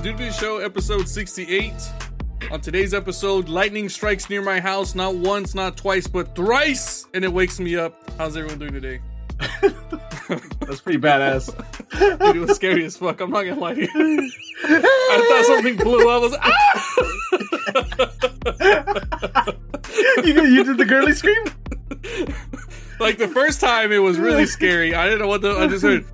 the Dude Show, episode 68. On today's episode, lightning strikes near my house not once, not twice, but thrice, and it wakes me up. How's everyone doing today? That's pretty badass. Dude, it was scary as fuck. I'm not gonna lie to you. I thought something blew up. I was like, ah! you, you did the girly scream? like the first time, it was really scary. I didn't know what the. I just heard.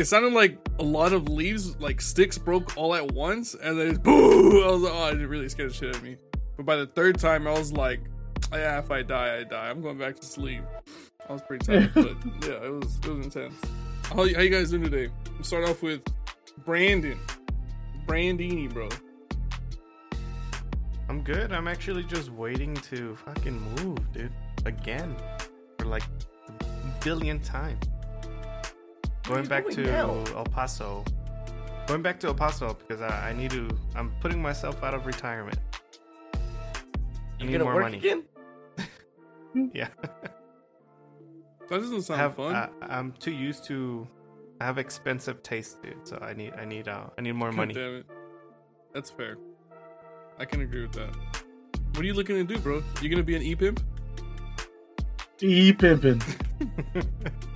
It sounded like a lot of leaves, like sticks, broke all at once, and then it's boom. I was like, oh, it really scared the shit out of me. But by the third time, I was like, yeah, if I die, I die. I'm going back to sleep. I was pretty tired, but yeah, it was it was intense. How, how you guys doing today? We'll start off with Brandon, Brandini, bro. I'm good. I'm actually just waiting to fucking move, dude. Again. For like a billion time. Going back doing to now? El Paso. Going back to El Paso because I, I need to. I'm putting myself out of retirement. I You need gonna more work money. again? Yeah. That doesn't I sound have, fun. I, I'm too used to. I have expensive taste, dude. So I need. I need. Uh. I need more money. Damn it. That's fair. I can agree with that. What are you looking to do, bro? You gonna be an e pimp? E pimping.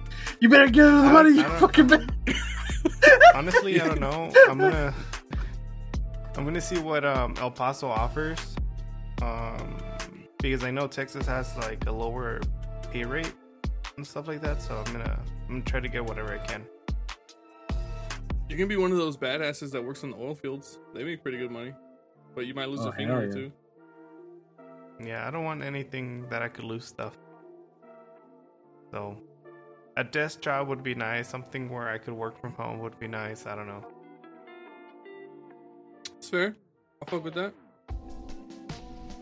You better give her the I- money, you I don't- fucking man. Honestly, I don't know. I'm gonna I'm gonna see what um El Paso offers. Um because I know Texas has like a lower pay rate and stuff like that, so I'm gonna I'm gonna try to get whatever I can. You're gonna be one of those badasses that works in the oil fields. They make pretty good money, but you might lose Oh, a finger hell or yeah. two. Yeah, I don't want anything that I could lose stuff. So a desk job would be nice, something where I could work from home would be nice. I don't know. It's fair. I'll fuck with that.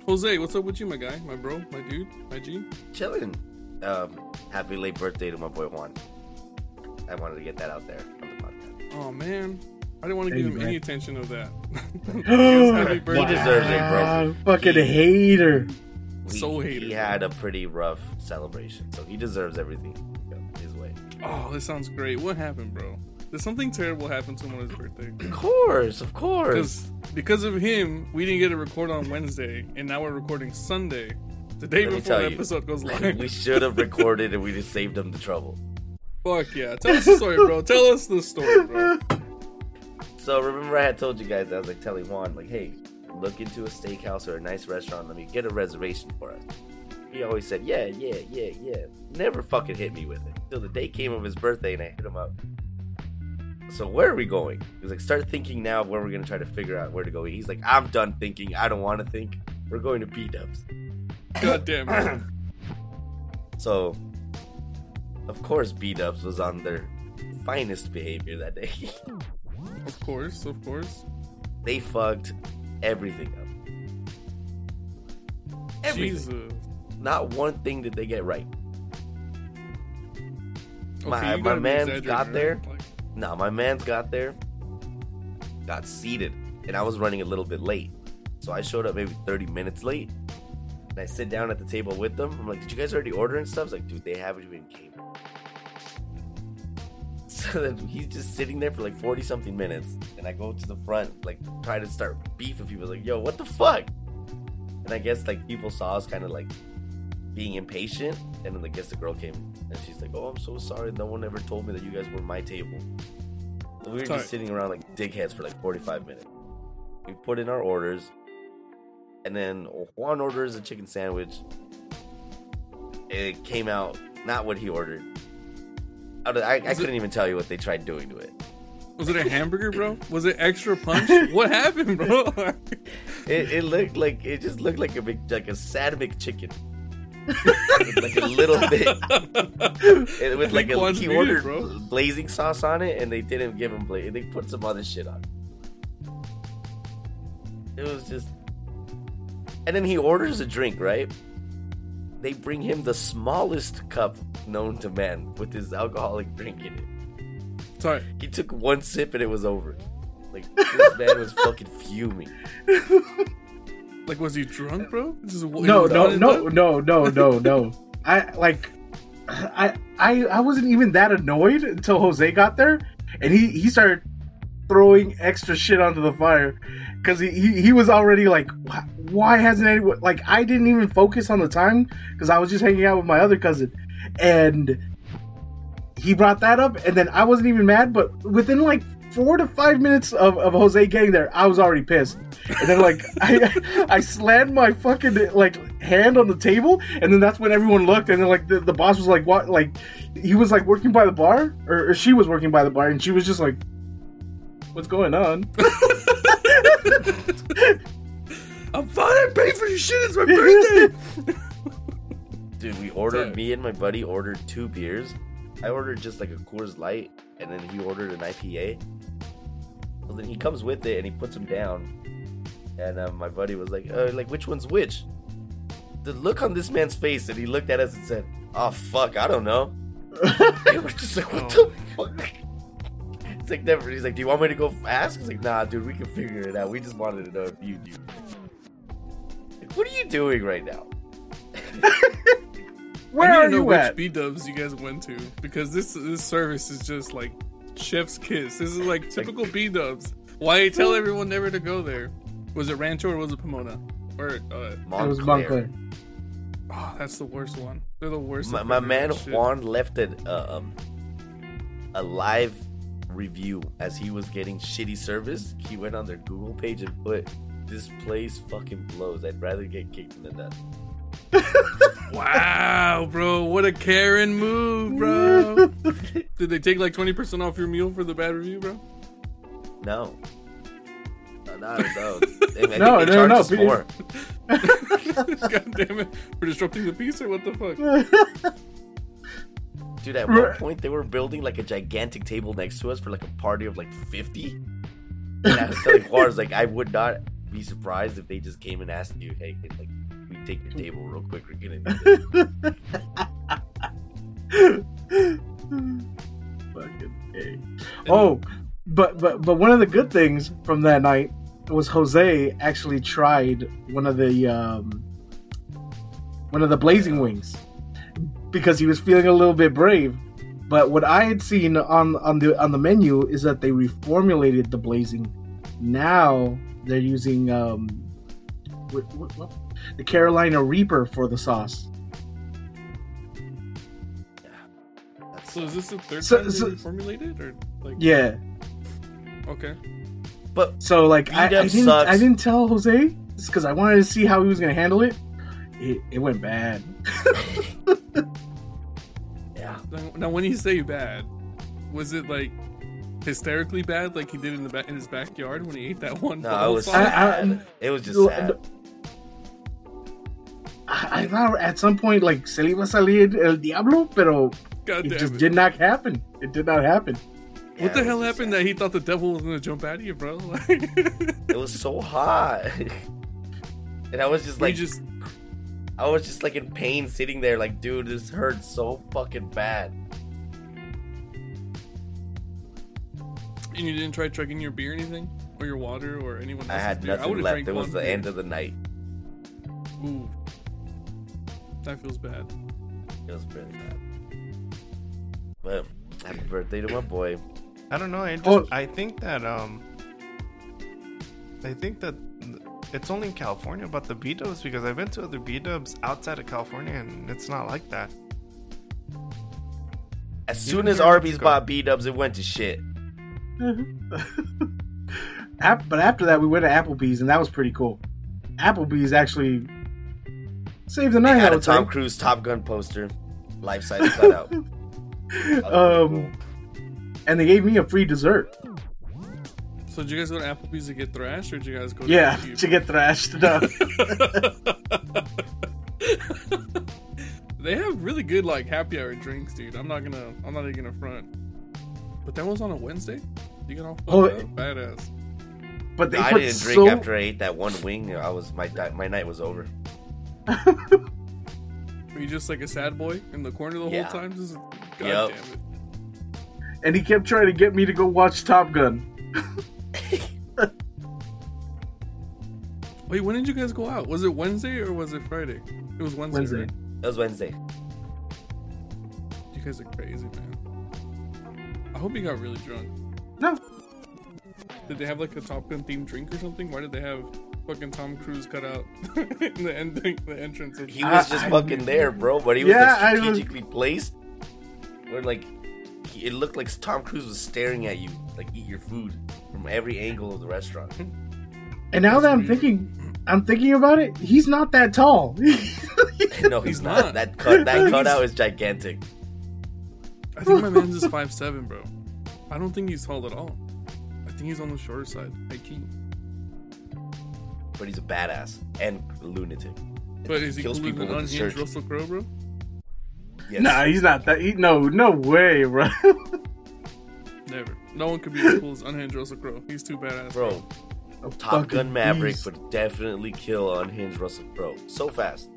Jose, what's up with you, my guy, my bro, my dude, my G? Chilling. Um, happy late birthday to my boy Juan. I wanted to get that out there on the podcast. Oh man, I didn't want to Hey, give him man. any attention of that. Yes, happy He birthday. deserves it, bro. Fucking He- hater. We- So hated. He had a pretty rough celebration, so he deserves everything his way. Oh, this sounds great. What happened, bro? Did something terrible happen to him on his birthday? Of course, of course. Because because of him, we didn't get to record on Wednesday, and now we're recording Sunday, the day Let me before tell the you, episode goes live. we should have recorded and we just saved him the trouble. Fuck yeah! Tell us the story, bro. Tell us the story, bro. So remember, I had told you guys I was like telling Juan, like, hey, look into a steakhouse or a nice restaurant. Let me get a reservation for us. He always said, yeah, yeah, yeah, yeah. Never fucking hit me with it. Till the day came of his birthday and I hit him up. So where are we going? He's like, start thinking now of where we're gonna try to figure out where to go. He's like, I'm done thinking. I don't want to think. We're going to B Dubs. God damn it. So, of course, B Dubs was on their finest behavior that day. Of course, of course. they fucked everything up. Everything. Jesus. Not one thing did they get right. My- you my be man's got there. Like, Nah, my man's got there, got seated, and I was running a little bit late. So I showed up maybe 30 minutes late. And I sit down at the table with them. I'm like, did you guys already order and stuff? It's like, dude, they haven't even came. So then he's just sitting there for like 40 something minutes. And I go to the front, like, try to start beefing people. Like, yo, what the fuck? And I guess, like, people saw us kind of like being impatient. And then I guess the girl came and she's like, oh, I'm so sorry. No one ever told me that you guys were my table. So we were Sorry. just sitting around like dickheads for like 45 minutes. We put in our orders. And then Juan orders a chicken sandwich. It came out not what he ordered. I, I, I couldn't even tell you what they tried doing to it. was it a hamburger, bro? Was it extra punch? what happened, bro? It, it looked like it just looked like a big, like a sad McChicken. with like a little bit, and with like a he ordered blazing sauce on it, and they didn't give him bla They put some other shit on. It was just, and then he orders a drink, right? They bring him the smallest cup known to man with his alcoholic drink in it. Sorry. He took one sip and it was over. Like this man was fucking fuming. Like, was he drunk, bro? Just, No, no, no, no, no, no, no. I like, I, I, I wasn't even that annoyed until Jose got there, and he he started throwing extra shit onto the fire because he, he he was already like, "Why- why hasn't anyone like I didn't even focus on the time because I was just hanging out with my other cousin, and he brought that up, and then I wasn't even mad, but within like four to five minutes of, of Jose getting there, I was already pissed. And then like I I slammed my fucking like hand on the table, and then that's when everyone looked, and then like the, the boss was like, "What?" Like he was like working by the bar, or, or she was working by the bar, and she was just like, "What's going on?" I'm fine. I paid for your shit. It's my birthday. Dude, we ordered. Sorry. Me and my buddy ordered two beers. I ordered just like a Coors Light, and then he ordered an IPA. So then he comes with it and he puts them down. And uh, my buddy was like, uh, "Like which one's which?" The look on this man's face, and he looked at us and said, "Oh fuck, I don't know." and we're just like, "What the fuck?" It's like never. He's like, "Do you want me to go ask?" It's like, "Nah, dude, we can figure it out. We just wanted to know if you knew." Like, what are you doing right now? Where I are need to know you which at? B dubs you guys went to because this this service is just like chef's kiss. This is like typical B dubs. Why tell everyone never to go there? Was it Rancho or was it Pomona? Or uh, It was Montclair. oh, that's the worst one. They're the worst. My, my man. Juan left an, uh, um, a live review as he was getting shitty service. He went on their Google page and put, "This place fucking blows. I'd rather get kicked than that." Wow, bro, what a Karen move, bro. Did they take like twenty percent off your meal for the bad review, bro? No. No, no, no. I think No, they no, charge no, us more. God damn it, we're disrupting the peace or what the fuck? Dude, at one point they were building like a gigantic table next to us for like a party of like 50. And I was telling Juarez, like, I would not be surprised if they just came and asked you, hey, can, like, we take your table real quick. We're gonna. Fucking A. Oh, but but but one of the good things from that night was Jose actually tried one of the um, one of the blazing wings because he was feeling a little bit brave. But what I had seen on on the on the menu is that they reformulated the blazing. Now they're using um, what, what, what? The Carolina Reaper for the sauce. So is this the third So- time they so- reformulated or like? Yeah. Okay. But So like I, I didn't sucks. I didn't tell Jose because I wanted to see how he was gonna handle it. It, it went bad. yeah, Now, now, when you say bad, was it like hysterically bad, like he did in the back in his backyard when he ate that one? no, it was sauce? I- sad. it was just sad. I, I thought at some point like se le iba a salir el diablo, pero God it just it! did not happen. It did not happen. Yeah, what the hell happened sad. that he thought the devil was gonna jump out of you, bro? Like, It was so hot. and I was just like, just I was just like in pain sitting there, like, dude, this hurts so fucking bad. and you didn't try chugging your beer, or anything, or your water, or anyone I had nothing would've left. It was the beer. end of the night. Ooh, that feels bad. It was really bad. But happy birthday to my boy. I don't know. I just Oh. I think that um I think that it's only in California about the B dubs because I've been to other B dubs outside of California and it's not like that. As Even soon as here in Arby's bought B Dubs, it went to shit. Ap- but after that, we went to Applebee's, and that was pretty cool. Applebee's actually saved the night. I had a Tom say. Cruise Top Gun poster, life size cutout. That Um, and they gave me a free dessert. So did you guys go to Applebee's to get thrashed, or did you guys go? To Yeah, to to get thrashed. No. they have really good like happy hour drinks, dude. I'm not gonna, I'm not even gonna front. But that was on a Wednesday. You got all fucked Oh, it- badass. But they I put didn't drink after I ate that one wing. I was my my night was over. Were you just like a sad boy in the corner the Yeah. whole time? Just, God Yep. damn it. and he kept trying to get me to go watch Top Gun. Wait, when did you guys go out? Was it Wednesday or was it Friday? It was Wednesday. Wednesday. Right? That was Wednesday. You guys are crazy, man. I hope you got really drunk. No, Did they have like a Top Gun themed drink or something? Why did they have fucking Tom Cruise cut out in the ending, the entrance? Of- He was I- just I- fucking there, bro. But he was Yeah, like, I was- strategically placed. Where like he- it looked like Tom Cruise was staring at you, like eat your food from every angle of the restaurant. And now that I'm weird. thinking, I'm thinking about it. He's not that tall. no, he's, He's not. not. That cut, that He's- cutout is gigantic. I think my man's is five seven, bro. I don't think he's tall at all. I think he's on the shorter side. I key. But he's a badass and lunatic. But is he kills people than with his church. Russell Crowe, bro? Yes. nah, he's not that. He, no, no way, bro. Never. No one could be as cool as unhinged Russell Crowe. He's too badass. bro. A Top Gun Maverick beast. would definitely kill unhinged Russell Crowe so fast.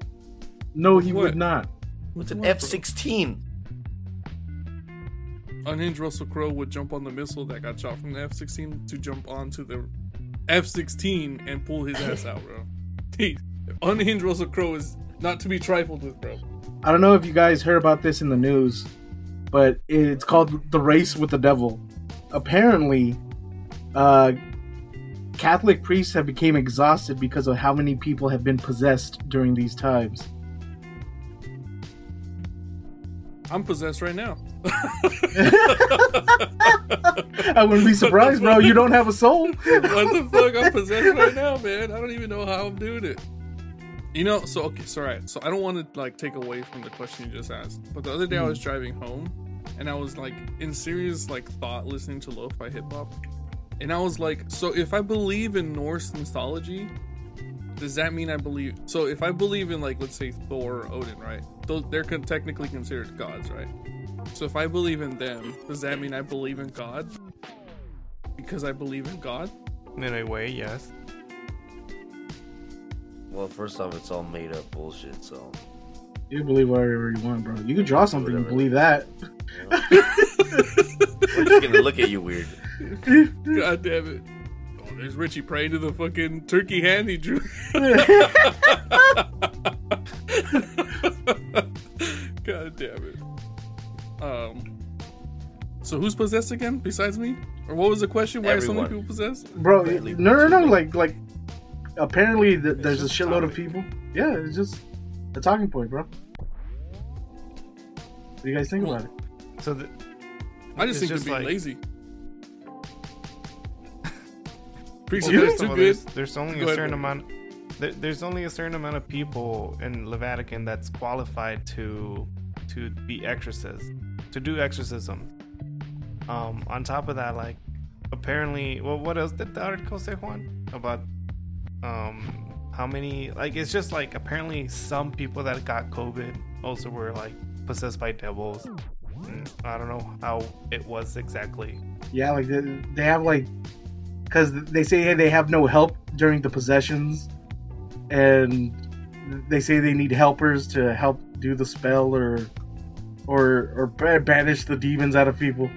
No, he What? would not. With an F sixteen. Unhinged Russell Crowe would jump on the missile that got shot from the F-16 to jump onto the F-16 and pull his ass out, bro. He, unhinged Russell Crowe is not to be trifled with, bro. I don't know if you guys heard about this in the news, but it's called the race with the devil. Apparently, uh, Catholic priests have become exhausted because of how many people have been possessed during these times. I'm possessed right now. I wouldn't be surprised, bro. You don't have a soul. what the fuck? I'm possessed right now, man. I don't even know how I'm doing it. You know, so okay, so right. So I don't want to like take away from the question you just asked. But the other day I mm-hmm. was driving home and I was like in serious like thought listening to lo-fi hip hop. And I was like, so if I believe in Norse mythology, does that mean I believe so if I believe in like let's say Thor or Odin, right? Those they're con- technically considered gods, right? So if I believe in them, does that mean I believe in God? Because I believe in God? In a way, yes. Well, first off, it's all made up bullshit. So You can believe whatever you want, bro. You can draw something and believe that. you we're just gonna look at you weird. God damn it. Oh, there's Richie praying to the fucking turkey hand he drew. God damn it. Um. So who's possessed again besides me? Or what was the question? Why are so many people possessed? bro. Badly No, no, no. Like, like, apparently th- there's a just shitload of people. Yeah, it's just a talking point, bro. What do you guys think Well, about it? So the, I just It's think they're being like- lazy. Priest well, well, first too of good. there's, there's only Go a certain bro. amount. There, there's only a certain amount of people in the Vatican that's qualified to to be exorcists, to do exorcism. Um, on top of that, like apparently, well, what else did the article say, Juan? About um how many? Like it's just like apparently some people that got COVID also were like possessed by devils. Mm, I don't know how it was exactly. Yeah, like they, they have like, because they say they have no help during the possessions, and they say they need helpers to help do the spell or, or or banish the demons out of people.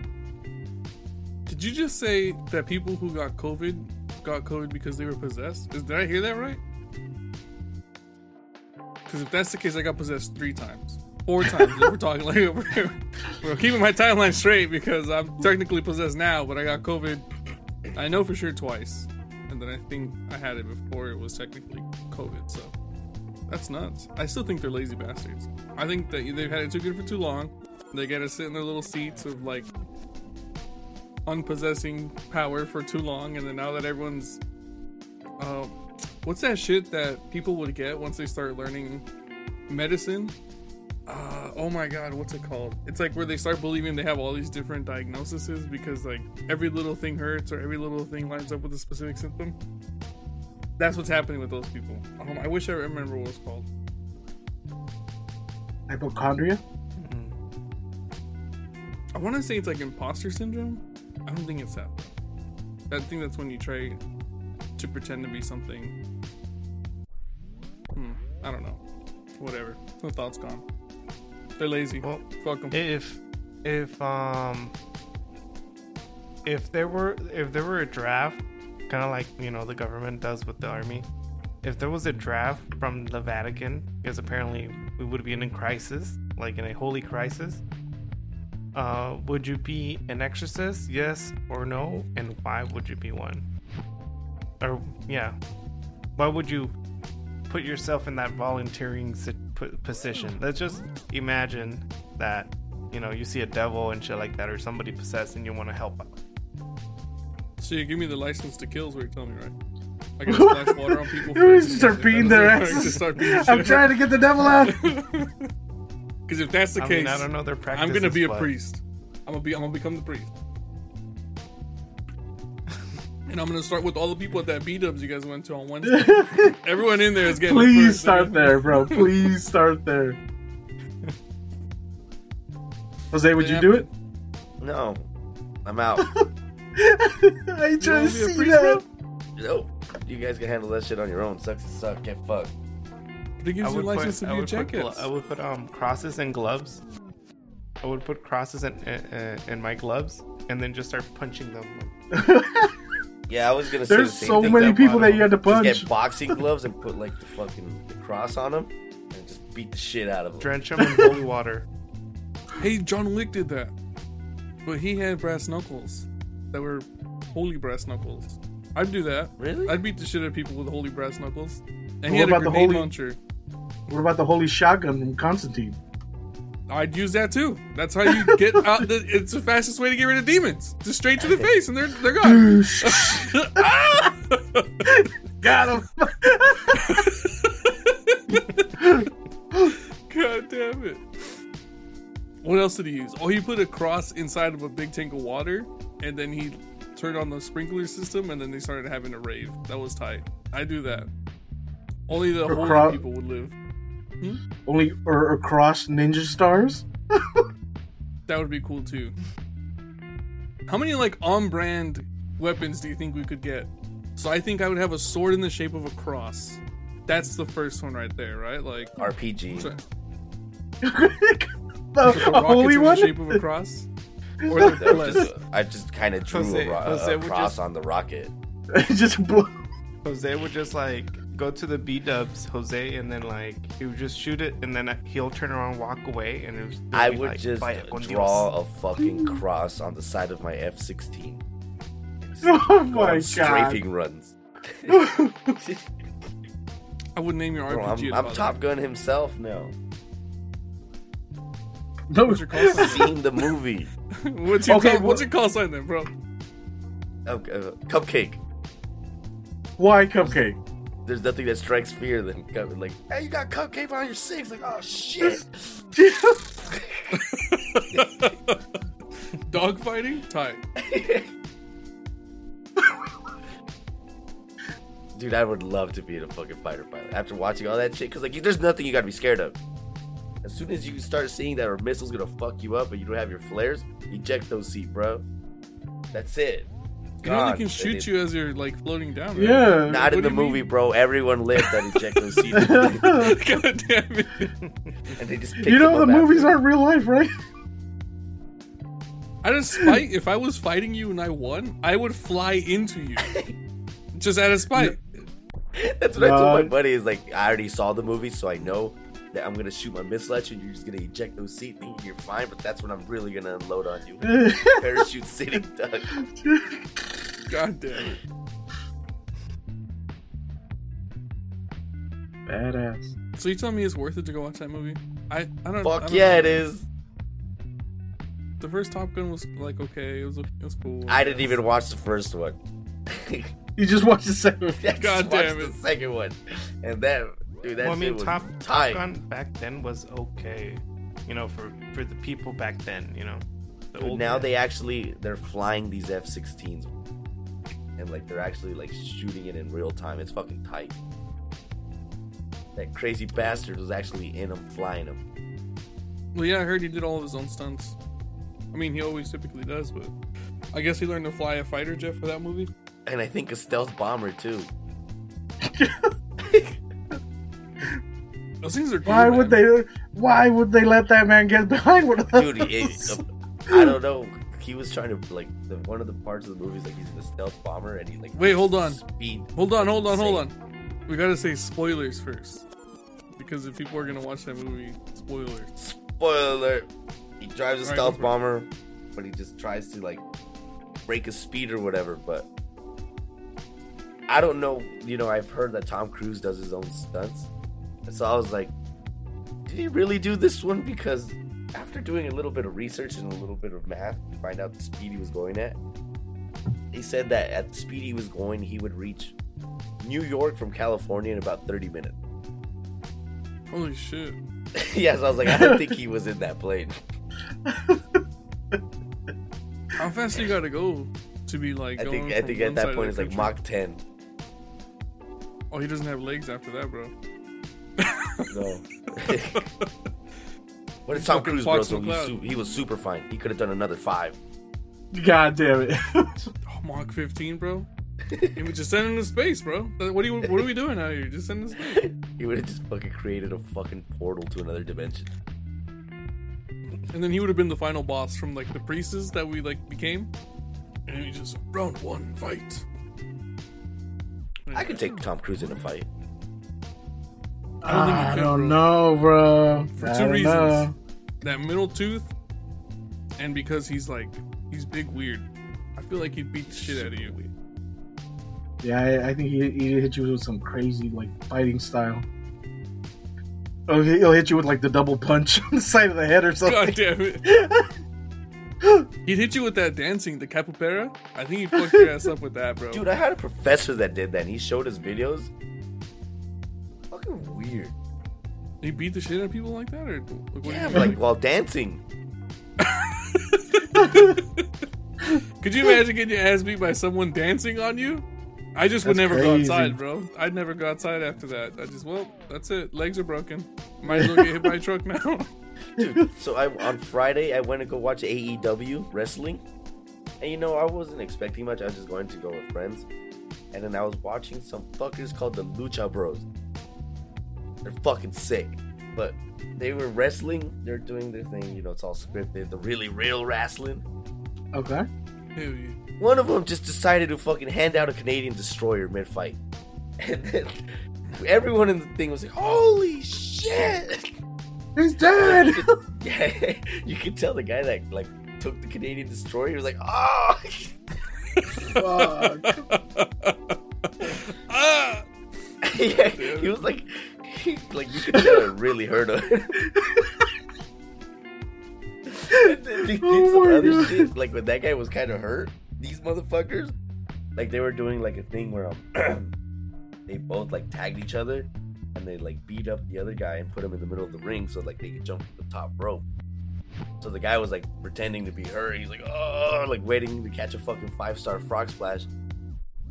Did you just say that people who got COVID got COVID because they were possessed? Is, did I hear that right? Because if that's the case, I got possessed three times, four times. if we're talking like we're, we're keeping my timeline straight because I'm technically possessed now, but I got COVID. I know for sure twice, and then I think I had it before it was technically COVID. So that's nuts. I still think they're lazy bastards. I think that they've had it too good for too long. They get to sit in their little seats of like unpossessing power for too long, and then now that everyone's, uh, what's that shit that people would get once they start learning medicine? Uh, oh my god, what's it called? It's like where they start believing they have all these different diagnoses because like every little thing hurts or every little thing lines up with a specific symptom. That's what's happening with those people. Um, I wish I remember what it's called. Hypochondria. Mm. I want to say it's like imposter syndrome. I don't think it's that. I think that's when you try to pretend to be something. Hmm. I don't know. Whatever. My thoughts gone. They're lazy. Well, Fuck them. if if um if there were if there were a draft kind of like you know the government does with the army if there was a draft from the vatican because apparently we would be in a crisis like in a holy crisis Uh, would you be an exorcist? Yes or no? And why would you be one? Or yeah, why would you put yourself in that volunteering position? Let's just imagine that you know you see a devil and shit like that, or somebody possessed, and you want to help out. So you give me the license to kill is what you're telling me, right? I can splash water on people. You for- start beating their Just asses. start beating I'm trying to get the devil out. Because if that's the I case, mean, I don't know their practice. I'm gonna be a priest. I'm gonna be. I'm gonna become the priest. And I'm gonna start with all the people at that B Dubs you guys went to on Wednesday. Everyone in there is getting. it Please first. start there, bro. Please start there. Jose, would you do it? No, I'm out. I wanna ain't trying to see that. nope. You guys can handle that shit on your own. Sucks to suck. Get fucked. But it gives you a license to I be a would put, glo- I would put um crosses and gloves. I would put crosses in, in, in my gloves and then just start punching them. Yeah, I was gonna say There's the same so thing. many that people that you had to Just punch. get boxing gloves and put like the fucking the cross on them and just beat the shit out of them. Drench them in holy water. Hey, John Wick did that, but he had brass knuckles that were holy brass knuckles. I'd do that. Really? I'd beat the shit out of people with holy brass knuckles. And What he had a about the grenade holy- launcher. What about the holy shotgun from Constantine? I'd use that too. That's how you get out. The, it's the fastest way to get rid of demons. Just straight to the face, and they're they're gone. Ah! Got him. God damn it! What else did he use? Oh, he put a cross inside of a big tank of water, and then he turned on the sprinkler system, and then they started having a rave. That was tight. I do that. Only the holy cro- people would live. Hmm? Only or across ninja stars. That would be cool too. How many like on-brand weapons do you think we could get? So I think I would have a sword in the shape of a cross. That's the first one right there, right? Like RPG. so- the, a a rocket holy in one. the shape of a cross, or the That just, I just kind of drew Jose- a, ro- Jose a cross just- on the rocket. just blow. Jose would just like go to the B dubs, Jose, and then like he would just shoot it, and then he'll turn around, and walk away, and it was, I be would like, just "Vaya draw a fucking cross on the side of my F-16. Oh my on god. strafing runs. I would name your Bro, RPG. I'm, I'm Top Gun himself now. No, What's your call sign? Seen the movie. what's your Okay, call, what's your call sign then, bro? Okay, uh, cupcake. why cupcake? There's nothing that strikes fear than like, hey, you got cupcake on your six. Like, oh shit. Dog fighting? Tight. Dude, I would love to be in a fucking fighter pilot after watching all that shit. Cause like, there's nothing you gotta be scared of. As soon as you start seeing that a missile's gonna fuck you up and you don't have your flares, eject those seat, bro. That's it. You know they can shoot And you as you're like floating down. Right? Yeah. it- Not in the movie, mean? bro. Everyone lived that eject those seats, God damn it! and they just you know the movies after. aren't real life, right? I just spite. If I was fighting you and I won, I would fly into you, just out of spite. That's what I told my buddy. Is like I already saw the movie, so I know that I'm gonna shoot my missile at you. and You're just gonna eject those seats, thinking you're fine. But that's when I'm really gonna unload on you. Parachute sitting duck. God damn it! Badass. So you telling me it's worth it to go watch that movie? I I don't. I Fuck don't yeah, know. it is. The first Top Gun was like okay, it was it was cool. I didn't even watch the first one. You just watched the second. I just God watched damn the second one, and that dude, that well, I mean, was Top tight. Top Gun back then was okay, you know, for for the people back then, you know. The Dude, old now men. they actually they're flying these F-16s, and like they're actually like shooting it in real time. It's fucking tight. That crazy bastard was actually in them, flying them. Well, yeah, I heard he did all of his own stunts. I mean, he always typically does, but I guess he learned to fly a fighter jet for that movie. And I think a stealth bomber too. Those things are cool. Why man. would they? Why would they let that man get behind one of those? Dude, it, I don't know. He was trying to like the, one of the parts of the movie is like he's in a stealth bomber and he like Wait, hold on. speed. Hold on, hold on, hold on. We gotta say spoilers first, because if people are gonna watch that movie, spoilers. Spoiler He drives a Alright, stealth go for it. bomber, but he just tries to like break a speed or whatever. But I don't know. You know, I've heard that Tom Cruise does his own stunts, and so I was like, did he really do this one? Because after doing a little bit of research and a little bit of math to find out the speed he was going at, he said that at the speed he was going, he would reach New York from California in about 30 minutes. Holy shit. yeah, so I was like, I don't think he was in that plane. How fast you gotta go to be like I think I think at that point it's like? Mach 10. Oh, he doesn't have legs after that, bro. No. But it's Tom Fucking Cruise, bro, so he, su- he was super fine. He could have done another five. God damn it. Oh, Mach 15, bro. He was just send him to space, bro. What are you? What are we doing out here? Just sending to space. He would have just fucking created a fucking portal to another dimension. And then he would have been the final boss from like the priestess that we like became. And he just round one fight. I could take Tom Cruise in a fight. I don't think you ah, I could, don't bro. know, bro. For I two reasons. know. that middle tooth, and because he's like he's big weird. I feel like he'd beat the shit out of you. Yeah, I, I think he, he hit you with some crazy like fighting style. Oh, he- he'll hit you with like the double punch on the side of the head or God something. damn it. He'd hit you with that dancing, the capoeira. I think he'd fuck your ass up with that, bro. Dude, I had a professor that did that and he showed us videos. Fucking weird. he beat the shit out of people like that, or like, what Yeah, you like while dancing. Could you imagine getting your ass beat by someone dancing on you? I just would That's never go outside, bro. I'd never go outside after that. I just, well, that's it. Legs are broken. Might as well get hit by a truck now. Dude, so I on Friday I went to go watch AEW wrestling. And you know, I wasn't expecting much. I was just going to go with friends. And then I was watching some fuckers called the Lucha Bros. They're fucking sick. But they were wrestling, they're doing their thing, you know, it's all scripted, the really real wrestling. Okay. Hell. One of them just decided to fucking hand out a Canadian destroyer mid fight. And then everyone in the thing was like, holy shit! He's dead. Yeah, you could tell the guy that like took the Canadian destroyer. Was like, "Oh, Fuck. ah! yeah." He was like, he, like you could tell it really hurt then did Oh some other God. shit. Like when that guy was kind of hurt, these motherfuckers, like they were doing like a thing where um, they both like tagged each other. And they like beat up the other guy and put him in the middle of the ring so like they could jump the top rope. So the guy was like pretending to be hurt. He's like, oh, like waiting to catch a fucking five star frog splash.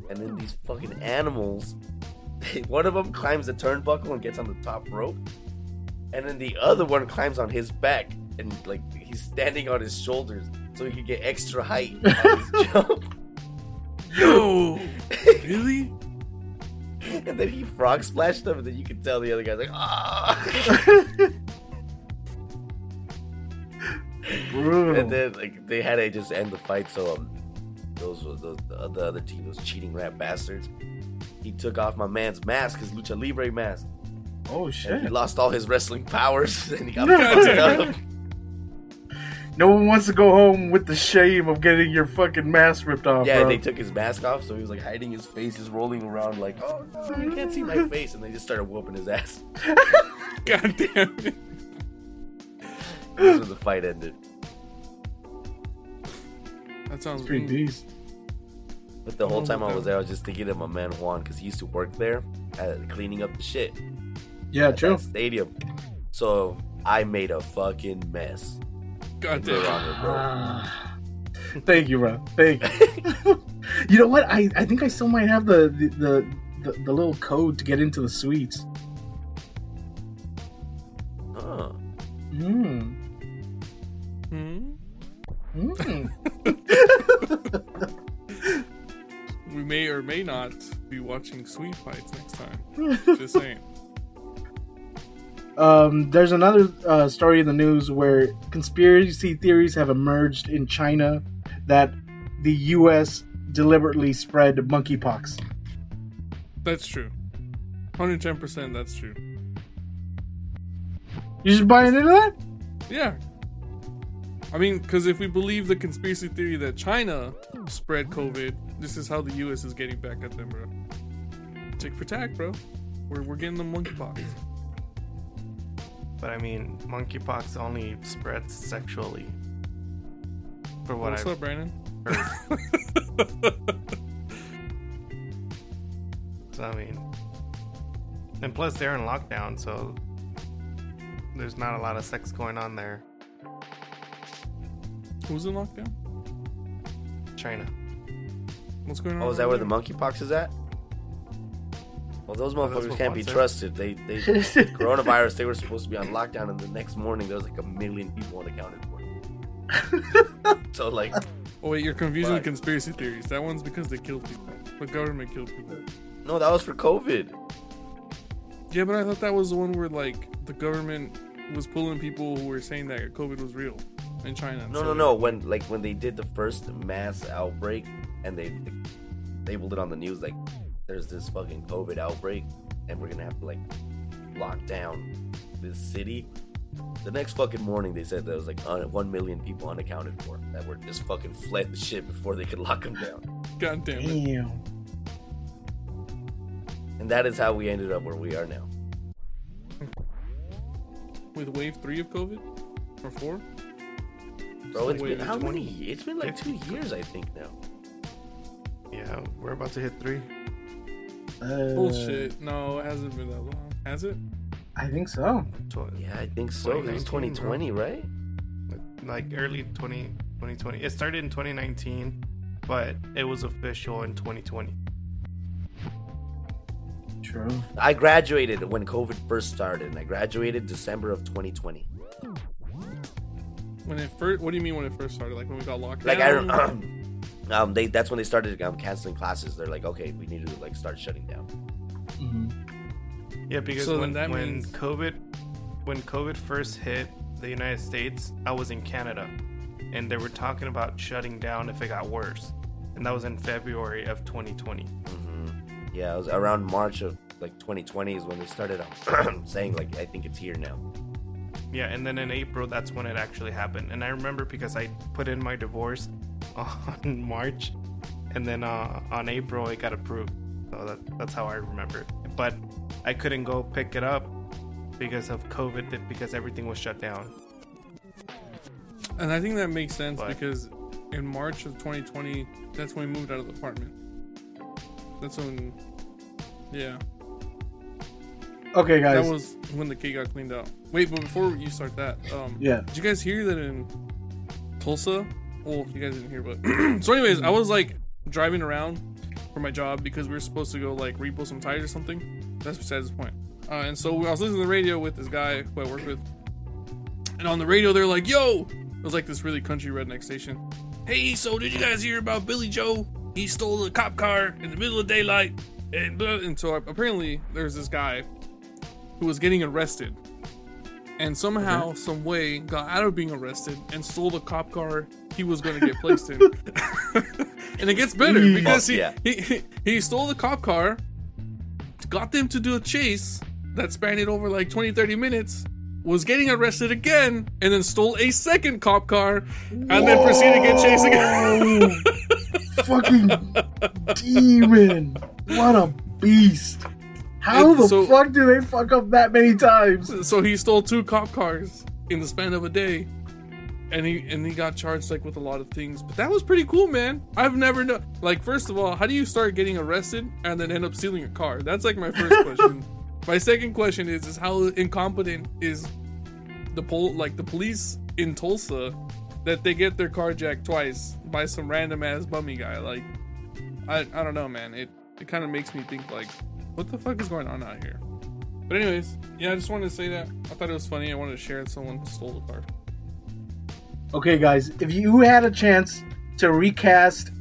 And then these fucking animals, one of them climbs the turnbuckle and gets on the top rope. And then the other one climbs on his back and like he's standing on his shoulders so he can get extra height on his jump. Yo! Really? And then he frog splashed them, and then you can tell the other guy's like, ah. And then like they had to just end the fight. So um, those were the, the, the other team, those cheating rat bastards. He took off my man's mask, his lucha libre mask, oh and he lost all his wrestling powers, and he got fucked up. No one wants to go home with the shame of getting your fucking mask ripped off. Yeah, bro. they took his mask off, so he was like hiding his face, just rolling around like, oh no, you can't see my face, and they just started whooping his ass. God damn it. That's when the fight ended. That sounds pretty mean. decent. But the whole Oh, time I was there, I was just thinking of my man Juan because he used to work there, at cleaning up the shit. Yeah, true. stadium. So I made a fucking mess. God damn. on it, bro. Thank you, bro. Thank you. you know what? I, I think I still might have the the, the the the little code to get into the suites. Huh. Hmm. Hmm? Hmm. May or may not be watching sweet fights next time. Just saying. um, there's another uh, story in the news where conspiracy theories have emerged in China that the U.S. deliberately spread monkeypox. That's true. 110% that's true. You just buying into that? Yeah. I mean, because if we believe the conspiracy theory that China spread COVID, this is how the U.S. is getting back at them, bro. Tick for tack, bro. We're, we're getting the monkeypox. But I mean, monkeypox only spreads sexually. For what What's I've up, Brandon? So I mean, and plus they're in lockdown, so there's not a lot of sex going on there. Who's in lockdown? China. What's going on? Oh, is that over where the monkeypox is at? Well, those Well, motherfuckers can't be Juan said. trusted. They, they, coronavirus. They were supposed to be on lockdown, and the next morning there was like a million people unaccounted for. so like, Oh wait, you're confusing the conspiracy theories. That one's because they killed people. The government killed people. no, that was for COVID. Yeah, but I thought that was the one where like the government was pulling people who were saying that COVID was real in China. No, So- no, no. When like when they did the first mass outbreak, and they labeled it on the news like, "There's this fucking COVID outbreak, and we're gonna have to like lock down this city." The next fucking morning, they said there was like un- one million people unaccounted for that were just fucking fled the shit before they could lock them down, God damn it. Damn. and that is how we ended up where we are now. With wave three of COVID or four? Bro, it's Wait, been how 20, many? It's been like two years, I think now. Yeah, we're about to hit three. Uh, Bullshit. No, it hasn't been that long. Has it? I think so. Tw- Yeah, I think so. It was 2019, 2020, right? like early 20, 2020. It started in 2019, but it was official in 2020. True. I graduated when COVID first started, and I graduated December of 2020. When it first? What do you mean when it first started? Like when we got locked Like I, down? um, they that's when they started um, canceling classes. They're like, okay, we need to like start shutting down. hmm Yeah, because So when, that when means- COVID when COVID first hit the United States, I was in Canada, and they were talking about shutting down if it got worse, and that was in February of 2020. hmm Yeah, it was around March of like 2020 is when they started um, saying like, I think it's here now. Yeah, and then in April, that's when it actually happened. And I remember because I put in my divorce on March, and then uh, on April it got approved. So that, that's how I remember it. But I couldn't go pick it up because of COVID, because everything was shut down. And I think that makes sense But- because in March of 2020, that's when we moved out of the apartment. That's when, yeah, Okay, guys. that was when the key got cleaned out. Wait, but before you start that, um, yeah. did you guys hear that in Tulsa? Well, you guys didn't hear, but so anyways, I was like driving around for my job because we were supposed to go like repo some tires or something. That's besides the point. Uh, and so I was listening to the radio with this guy who I work with, and on the radio they're like, "Yo," it was like this really country redneck station. Hey, so did you guys hear about Billy Joe? He stole a cop car in the middle of daylight, and blah. and so apparently there's this guy who was getting arrested, and somehow, some way, got out of being arrested and stole the cop car he was going to get placed in. and it gets better mm. because he, yeah. he he he stole the cop car, got them to do a chase that spanned it over like 20, 30 minutes. Was getting arrested again, and then stole a second cop car, and then proceeded to get chased again. Fucking demon. What a beast. How And the so- fuck do they fuck up that many times? so he stole two cop cars in the span of a day. And he and he got charged like with a lot of things. But that was pretty cool man. I've never known like first of all how do you start getting arrested and then end up stealing a car? That's like my first question. My second question is is how incompetent is the pol like the police in tulsa that they get their car jacked twice by some random ass bummy guy? Like i i don't know man. It it kind of makes me think like what the fuck is going on out here but anyways, yeah, I just wanted to say that. I thought it was funny. I wanted to share it. Someone stole the car. Okay, guys, if you had a chance to recast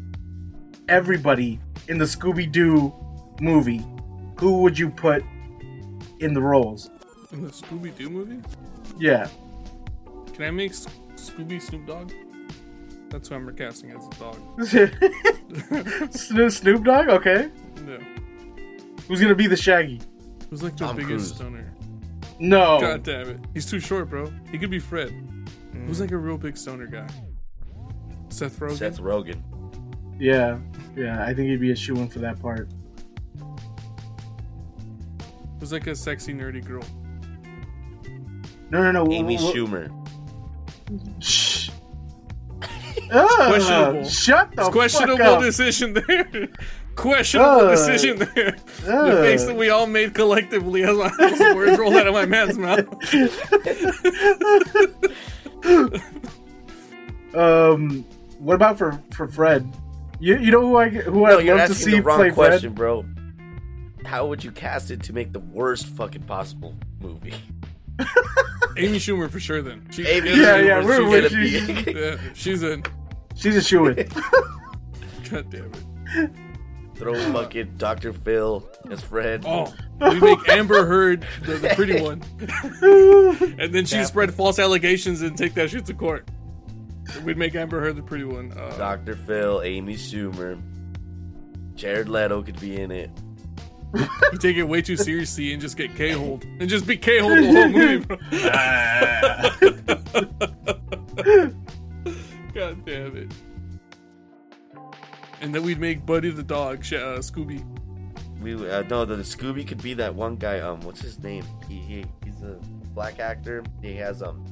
everybody in the Scooby Doo movie, who would you put in the roles? In the Scooby Doo movie? Yeah. Can I make Scooby Snoop Dogg? That's who I'm recasting as a dog. Snoop Dogg? Okay. No. Who's gonna be the Shaggy? Who's like the Tom biggest Cruise. stoner? No. God damn it. He's too short, bro. He could be Fred. Who's like a real big stoner guy? Seth Rogen. Seth Rogen. Yeah, yeah. I think he'd be a shoe in for that part. Who's like a sexy nerdy girl. No, no, no. Amy w- w- Schumer. Shh. Ah, Ugh, questionable. Shut the It's questionable fuck up. decision there. questionable Ugh. decision there. The face that we all made collectively as my words rolled out of my man's mouth. um, what about for for Fred? You you know who I who No, I'd love to see the wrong play question, bro. How would you cast it to make the worst fucking possible movie? Amy Schumer for sure. Then she, Amy Yeah, yeah, Schumer's we're- gonna we're- be- yeah, she's in. She's a shoe in. God damn it. Throw fucking Dr. Phil as Fred. Oh, we make Amber Heard the, the pretty one, and then she Yeah. spread false allegations and take that shit to court. We'd make Amber Heard the pretty one. Uh, Dr. Phil, Amy Schumer, Jared Leto could be in it. we take it way too seriously and just get K-hole and just be K-hole the whole movie. Bro. God damn it. And then we'd make Buddy the dog, uh, Scooby. We uh, no, the Scooby could be that one guy. Um, what's his name? He, he he's a black actor. He has um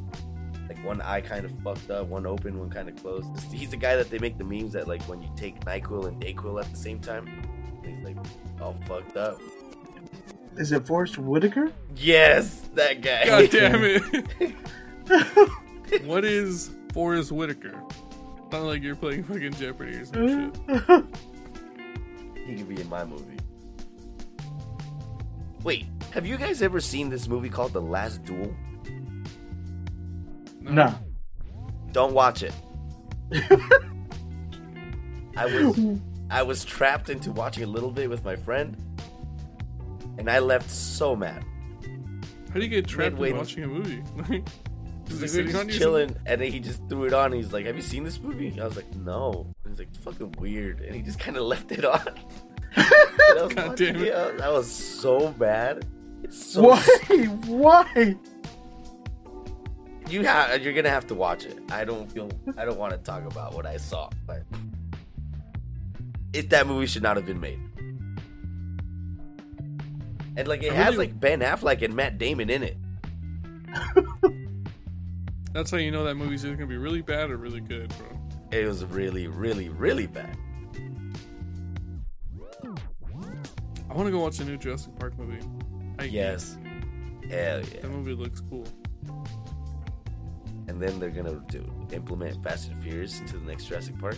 like one eye kind of fucked up, one open, one kind of closed. He's the guy that they make the memes that like when you take Nyquil and Dayquil at the same time. He's like all fucked up. Is it Forest Whitaker? Yes, that guy. God damn it. what is Forest Whitaker? Not like you're playing fucking Jeopardy or some shit. He could be in my movie. Wait, have you guys ever seen this movie called The Last Duel? no. Don't watch it. I was I was trapped into watching a little bit with my friend, and I left so mad. How do you get trapped Midway- in watching a movie? Like, he we were just chilling, and then he just threw it on. And he's like, "Have you seen this movie?" I was like, "No." And he's like, "It's fucking weird," and he just kind of left it on. Was God damn it. Was- I was so bad. It's so Why? Why? you have you're gonna have to watch it. I don't feel I don't want to talk about what I saw, but it that movie should not have been made. And like it I has really- like Ben Affleck and Matt Damon in it. That's how you know that movie's either gonna be really bad or really good, bro. It was really, really, really bad. I want to go watch the new Jurassic Park movie. I Yes, hell yeah. That movie looks cool. And then they're gonna do implement Fast and Furious into the next Jurassic Park.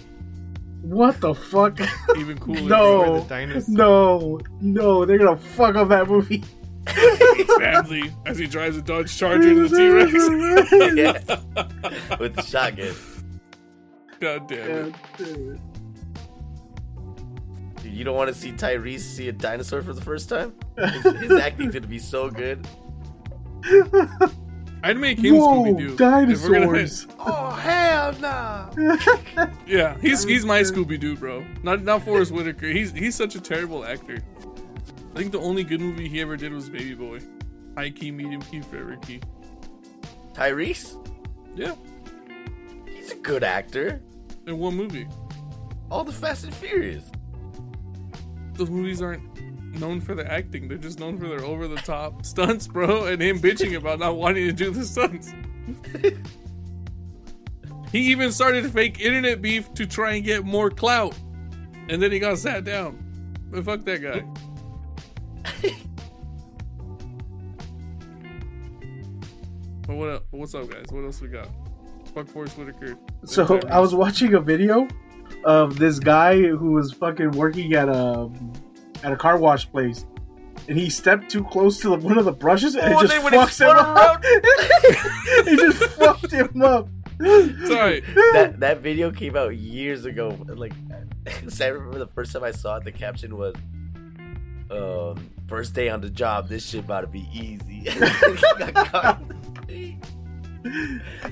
What the fuck? Even cooler. No. The no, no, they're gonna fuck up that movie. Badly as he drives a Dodge Charger into the T Rex. yeah. With the shotgun. God damn it. Dude. Dude, you don't want to see Tyrese see a dinosaur for the first time? His, his acting's gonna be so good. I'd make him Whoa, Scooby Doo. dinosaurs! Oh hell no! Yeah, he's he's my Scooby Doo, bro. Not not Forest Whitaker. He's he's such a terrible actor. I think the only good movie he ever did was Baby Boy. High key, medium key, forever key. Tyrese, Yeah, he's a good actor. in one movie. All the Fast and Furious. Those movies aren't known for their acting. They're just known for their over the top stunts, bro, and him bitching about not wanting to do the stunts. he even started fake internet beef to try and get more clout. And then he got sat down. But fuck that guy. But what? What's up, guys? What else we got? Fuck Forest Whitaker. So I was watching a video of this guy who was fucking working at a at a car wash place, and he stepped too close to the, one of the brushes, and Oh, it just then when fucks him up. he just fucked him up. Sorry. That that video came out years ago. Like, I remember the first time I saw it. The caption was, um, first day on the job. This shit about to be easy."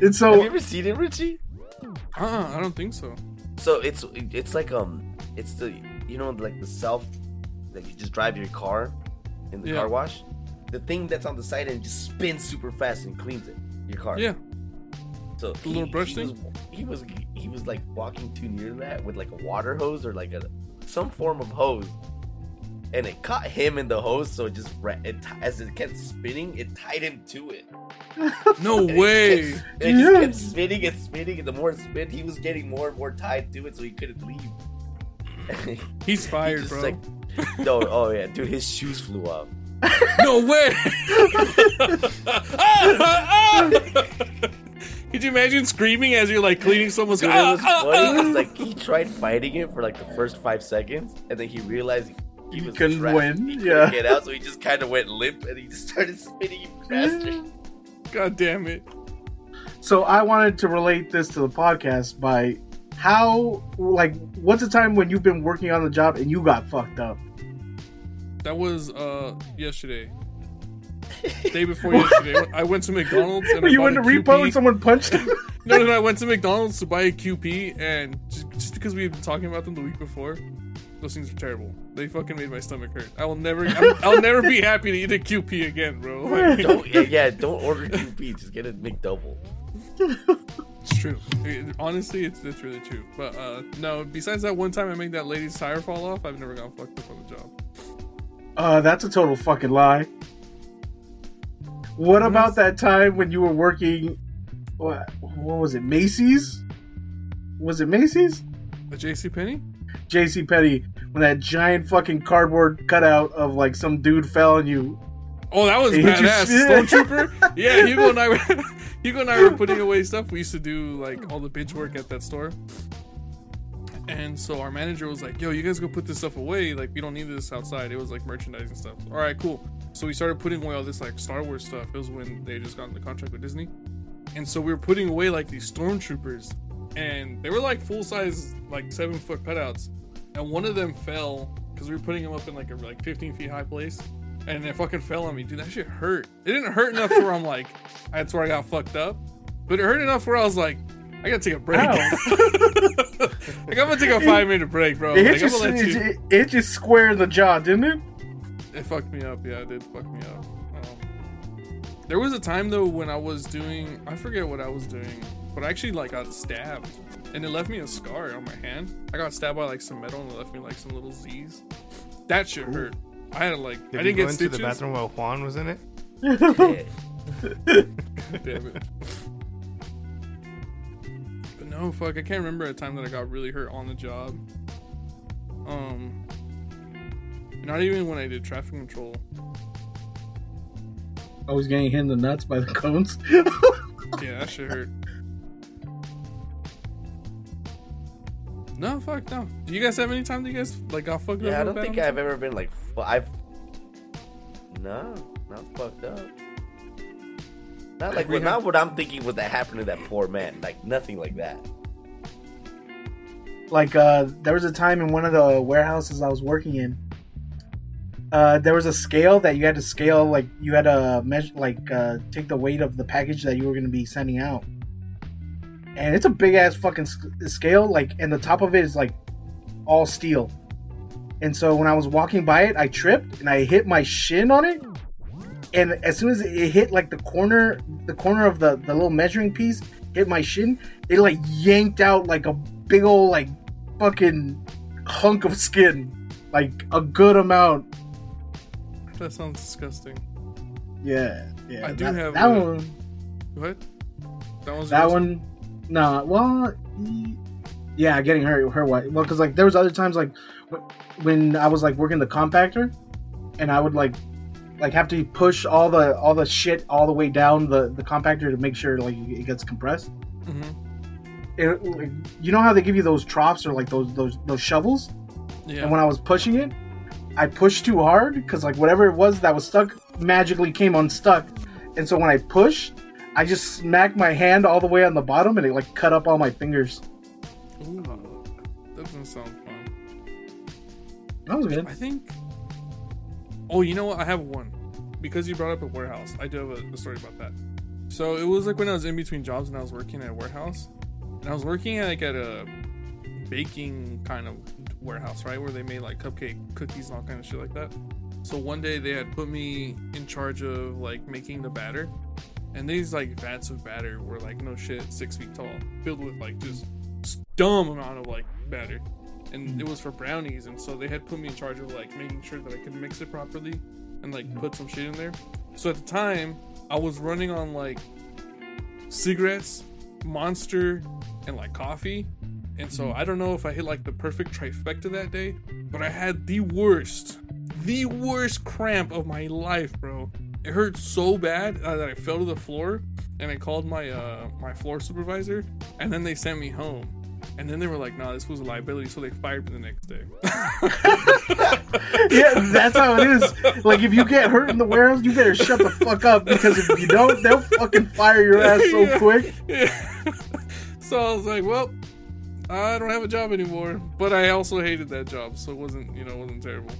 He so. Have you ever seen it, Richie? Uh-uh, I don't think so. So it's it's like um it's the you know like the self that you just drive your car in the Yeah. car wash. The thing that's on the side and just spins super fast and cleans it. Your car. Yeah. So The little brush he thing? Was, he was he was like walking too near that with like a water hose or like a some form of hose, and it caught him in the hose. So it just it, as it kept spinning, it tied him to it. No And it way. just kept- and it just kept spinning and spinning, and the more it spin, he was getting more and more tied to it, so he couldn't leave. He's He fired, just, bro. like- no, oh yeah, dude, his shoes flew off. No way! Ah, ah! Could you imagine screaming as you're like cleaning someone's Dude, it was ah, funny. ah. 'cause, like he tried fighting it for like the first five seconds, and then he realized he He was couldn't trapped. win, He couldn't yeah. get out, so he just kind of went limp, and he just started spinning even faster. God damn it. So I wanted to relate this to the podcast by how, like, what's the time when you've been working on the job and you got fucked up? That was uh yesterday. Day before yesterday. I went to McDonald's and you bought went a to repo QP. and someone punched him? No, no, no. I went to McDonald's to buy a QP, and just, just because we had been talking about them the week before, those things are terrible. They fucking made my stomach hurt. I will never, I'm, I'll never be happy to eat a QP again, bro. Like, Don't yeah, yeah, don't order QP, just get a McDouble. it's true. It- honestly, it's it's really true. But uh no, besides that one time I made that lady's tire fall off, I've never gotten fucked up on the job. Uh, that's a total fucking lie. What about that time when you were working? What, what was it? Macy's? Was it Macy's? A JC Penney? J.C. Petty when that giant fucking cardboard cutout of like some dude fell on you. Oh, that was badass. Stormtrooper? Yeah, Hugo and I were Hugo and I were putting away stuff. We used to do like all the bitch work at that store. And so our manager was like, "Yo, you guys go put this stuff away. Like, we don't need this outside." It was like merchandising stuff. All right, cool. So we started putting away all this like Star Wars stuff. It was when they just got in the contract with Disney, and so we were putting away like these stormtroopers, and they were like full size, like seven foot cutouts, and one of them fell because we were putting them up in like a like 15 feet high place, and it fucking fell on me, dude. That shit hurt. It didn't hurt enough where I'm like, that's where I got fucked up, but it hurt enough where I was like, I gotta take a break. like I'm gonna take a five minute break, bro. It Like, hit, I'm gonna you, let you. it, it you square in the jaw, didn't it? It fucked me up. Yeah, it did fuck me up. Um, there was a time though when I was doing, I forget what I was doing, but I actually like got stabbed, and it left me a scar on my hand. I got stabbed by like some metal, and it left me like some little Z's. That shit hurt. I had like, Did I didn't go get into stitches. the bathroom while Juan was in it? Damn it. But no, fuck, I can't remember a time that I got really hurt on the job. Um, not even when I did traffic control. I was getting hit in the nuts by the cones. Yeah, that shit hurt. No, fuck no. Do you guys have any time that you guys like got fucked up? Yeah, I don't think I've ever been like, fu- I've, no, not fucked up. Not like, well, not what I'm thinking would that happened to that poor man. Like nothing like that. like uh there was a time in one of the warehouses I was working in. Uh, there was a scale that you had to scale, like you had to measure, like uh, take the weight of the package that you were going to be sending out, and it's a big ass fucking scale, like, and the top of it is like all steel. And so when I was walking by it, I tripped and I hit my shin on it, and as soon as it hit like the corner, the corner of the the little measuring piece hit my shin, it like yanked out like a big old like fucking hunk of skin, like a good amount. That sounds disgusting. Yeah, yeah. I do that, have that one. What? That That one. Nah. Well, yeah, getting hurt. Her what? Well, because like there was other times like when I was like working the compactor, and I would like like have to push all the all the shit all the way down the the compactor to make sure like it gets compressed. Mhm. It, like, you know how they give you those troughs or like those those those shovels? Yeah. And when I was pushing it, I pushed too hard because like whatever it was that was stuck magically came unstuck. And so when I pushed, I just smacked my hand all the way on the bottom and it like cut up all my fingers. Ooh, that doesn't sound fun. That was good. I think. Oh, you know what? I have one. Because you brought up a warehouse, I do have a, a story about that. So it was like when I was in between jobs and I was working at a warehouse, and I was working at like at a baking kind of warehouse, right, where they made like cupcake cookies and all kind of shit like that. So one day they had put me in charge of like making the batter, and these like vats of batter were like no shit, six feet tall, filled with like just dumb amount of like batter, and it was for brownies, and so they had put me in charge of like making sure that I could mix it properly, and like put some shit in there. So at the time, I was running on like cigarettes, Monster, and like coffee. And so I don't know if I hit like the perfect trifecta that day, but I had the worst, the worst cramp of my life, bro. It hurt so bad uh, that I fell to the floor, and I called my uh my floor supervisor, and then they sent me home. And then they were like, "Nah, this was a liability," so they fired me the next day. yeah, that's how it is. Like if you get hurt in the warehouse, you better shut the fuck up because if you don't, they'll fucking fire your ass so Yeah. quick. Yeah. so I was like, "Well, I don't have a job anymore," but I also hated that job, so it wasn't, you know, it wasn't terrible.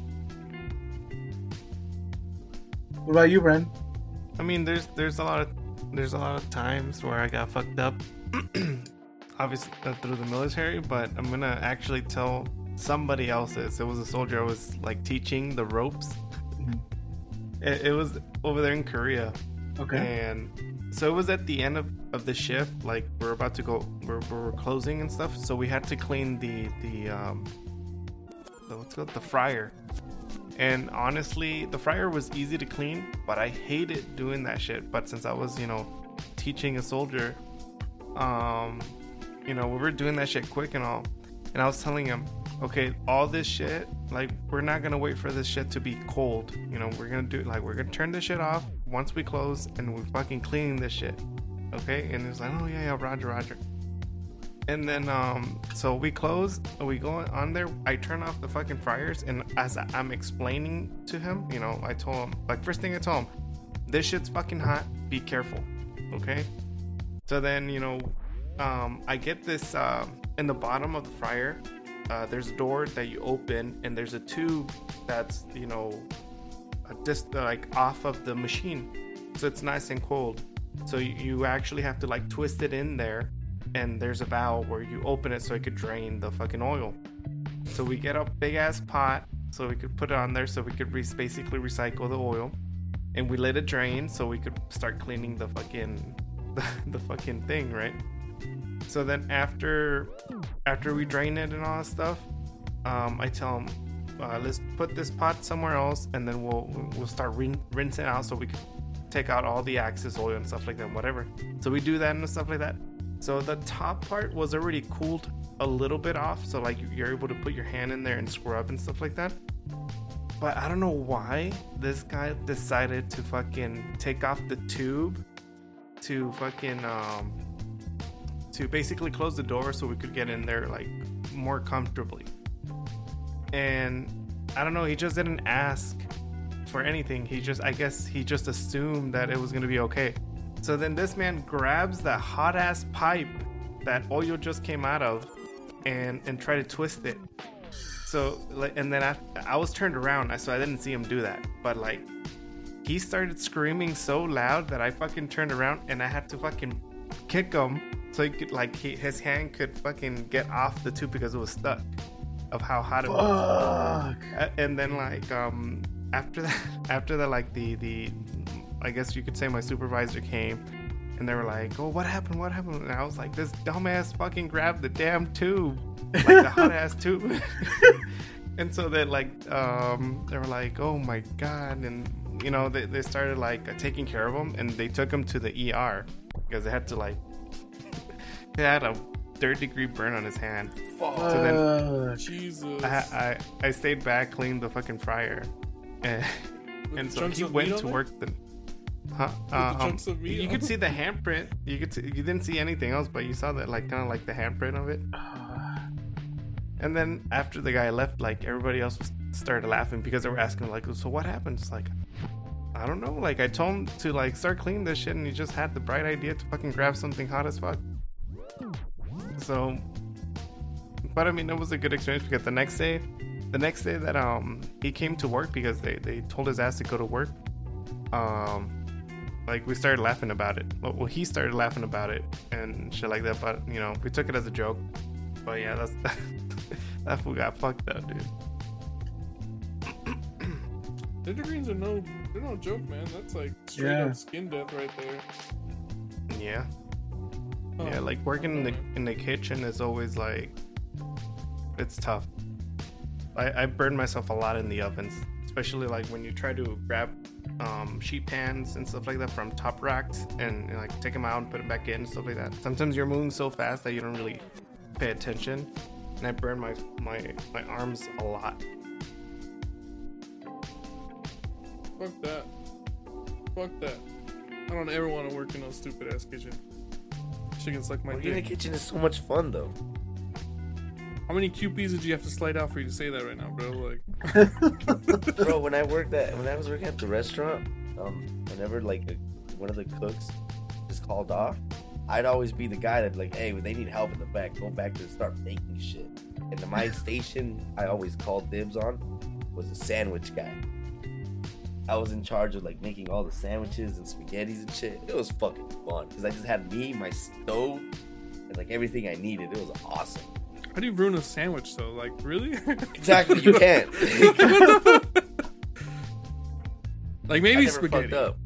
What about you, Bren? I mean, there's there's a lot of there's a lot of times where I got fucked up, obviously uh, through the military. But I'm gonna actually tell somebody else's. It was a soldier I was like teaching the ropes. It, it was over there in Korea, Okay. and so it was at the end of, of the shift. Like we're about to go, we're, we're closing and stuff. So we had to clean the the um the, what's called the fryer. And honestly, the fryer was easy to clean, but I hated doing that shit. But since I was, you know, teaching a soldier, um, you know, we were doing that shit quick and all. And I was telling him, okay, all this shit, like, we're not gonna wait for this shit to be cold. You know, we're gonna do, like, we're gonna turn this shit off once we close and we're fucking cleaning this shit. Okay? And he was like, oh, yeah, yeah, Roger, Roger. And then, um, so we close, we go on there. I turn off the fucking fryers, and as I'm explaining to him, you know, I told him, like, first thing I told him, this shit's fucking hot, be careful, okay? So then, you know, um, I get this, uh, in the bottom of the fryer, uh, there's a door that you open, and there's a tube that's, you know, just like off of the machine, so it's nice and cold. So you actually have to like twist it in there, and there's a valve where you open it so it could drain the fucking oil. So we get a big ass pot so we could put it on there so we could re- basically recycle the oil, and we let it drain so we could start cleaning the fucking the, the fucking thing, right? So then after after we drain it and all that stuff, um, I tell him, uh, let's put this pot somewhere else, and then we'll we'll start rin- rinsing out so we can take out all the excess oil and stuff like that, whatever. So we do that and stuff like that. So the top part was already cooled a little bit off, so like you're able to put your hand in there and scrub and stuff like that. But I don't know why this guy decided to fucking take off the tube to fucking um to basically close the door so we could get in there like more comfortably. And I don't know, he just didn't ask for anything. He just I guess he just assumed that it was gonna be okay. So then this man grabs the hot ass pipe that oil just came out of and and try to twist it. So like and then I, I was turned around so I didn't see him do that. But like he started screaming so loud that I fucking turned around and I had to fucking kick him so he could like he, his hand could fucking get off the tube because it was stuck of how hot it was. Fuck. A- and then like um after that after that like the the i guess you could say my supervisor came and they were like oh what happened what happened and i was like this dumbass fucking grabbed the damn tube like the hot ass tube and so they like um they were like oh my god and you know they, they started like taking care of him and they took him to the er because they had to like he had a third degree burn on his hand So then- Fuck. Jesus. I, I I stayed back, cleaned the fucking fryer, and, and so he went to work. The, huh? Uh, um, chunks of meat you could see the handprint. You could see, you didn't see anything else, but you saw that like kind of like the handprint of it. And then after the guy left, like everybody else started laughing because they were asking like, so what happened? It's like. I don't know. Like I told him to like start cleaning this shit, and he just had the bright idea to fucking grab something hot as fuck. So, but I mean, it was a good experience because the next day, the next day that um he came to work because they they told his ass to go to work. Um, like we started laughing about it. Well, well, he started laughing about it and shit like that. But you know, we took it as a joke. But yeah, that's that fool got fucked up, dude. Ninja greens are no They're no joke, man. That's like straight Yeah. up skin death right there. Yeah. Oh, Yeah, like working in the in the kitchen is always like it's tough. I, I burn myself a lot in the ovens, especially like when you try to grab um, sheet pans and stuff like that from top racks and, and, like take them out and put them back in and stuff like that. Sometimes you're moving so fast that you don't really pay attention, and I burn my my my arms a lot. Fuck that. Fuck that. I don't ever want to work in no stupid ass kitchen. Shit can suck my Working in the kitchen is so much fun though. How many QPs did you have to slide out for you to say that right now, bro? Like, Bro, when I worked at when I was working at the restaurant, um, whenever like one of the cooks just called off, I'd always be the guy that'd like, "Hey, when they need help in the back, go back to start making shit." And the my station I always called dibs on was the sandwich guy. I was in charge of like making all the sandwiches and spaghettis and shit. It was fucking fun because I just had me, my stove, and like everything I needed. It was awesome. How do you ruin a sandwich though? Like, really? Exactly, you can't. like I maybe never spaghetti. fucked up.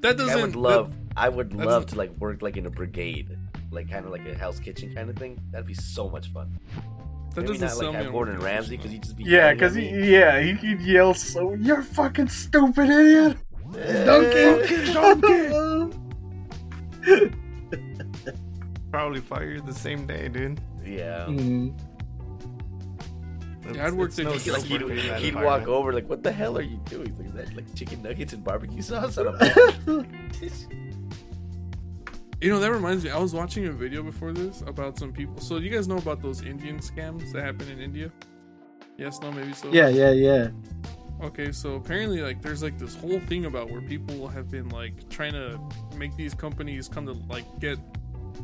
That doesn't. I would love. I would love to like work like in a brigade, like kind of like a Hell's Kitchen kind of thing. That'd be so much fun. That, that Maybe doesn't not sell like have on Gordon working Ramsay because he just be Yeah, because he, me. yeah, he could yell so. You're fucking stupid idiot. Donkey, donkey. Probably fired the same day, dude. Yeah. Mm. Yeah, I'd work It's no Like, he'd, working in that he'd walk over like, "What the hell are you doing?" He's like, "Is that like chicken nuggets and barbecue sauce on a? You know, that reminds me. I was watching a video before this about some people. So you guys know about those Indian scams that happen in India? Yes, no, maybe so. Yeah, yeah, yeah. Okay, so apparently, like, there's like this whole thing about where people have been like trying to make these companies come to like get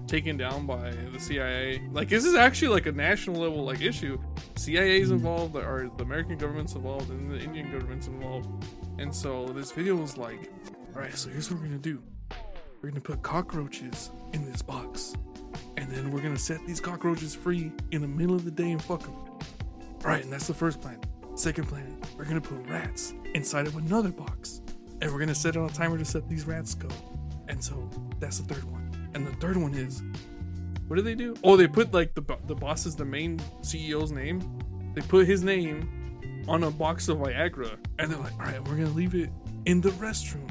taken down by the CIA. Like, this is actually like a national level like issue. CIA is involved, or the American government's involved, and the Indian government's involved. And so this video was like, all right, so here's what we're gonna do. We're gonna put cockroaches in this box, and then we're gonna set these cockroaches free in the middle of the day and fuck them. All right, and that's the first plan. Second plan, we're gonna put rats inside of another box, and we're gonna set it on a timer to set these rats go. And so that's the third one. And the third one is, what do they do? Oh, they put like the the boss's the main CEO's name. They put his name on a box of Viagra, and they're like, all right, we're gonna leave it in the restroom.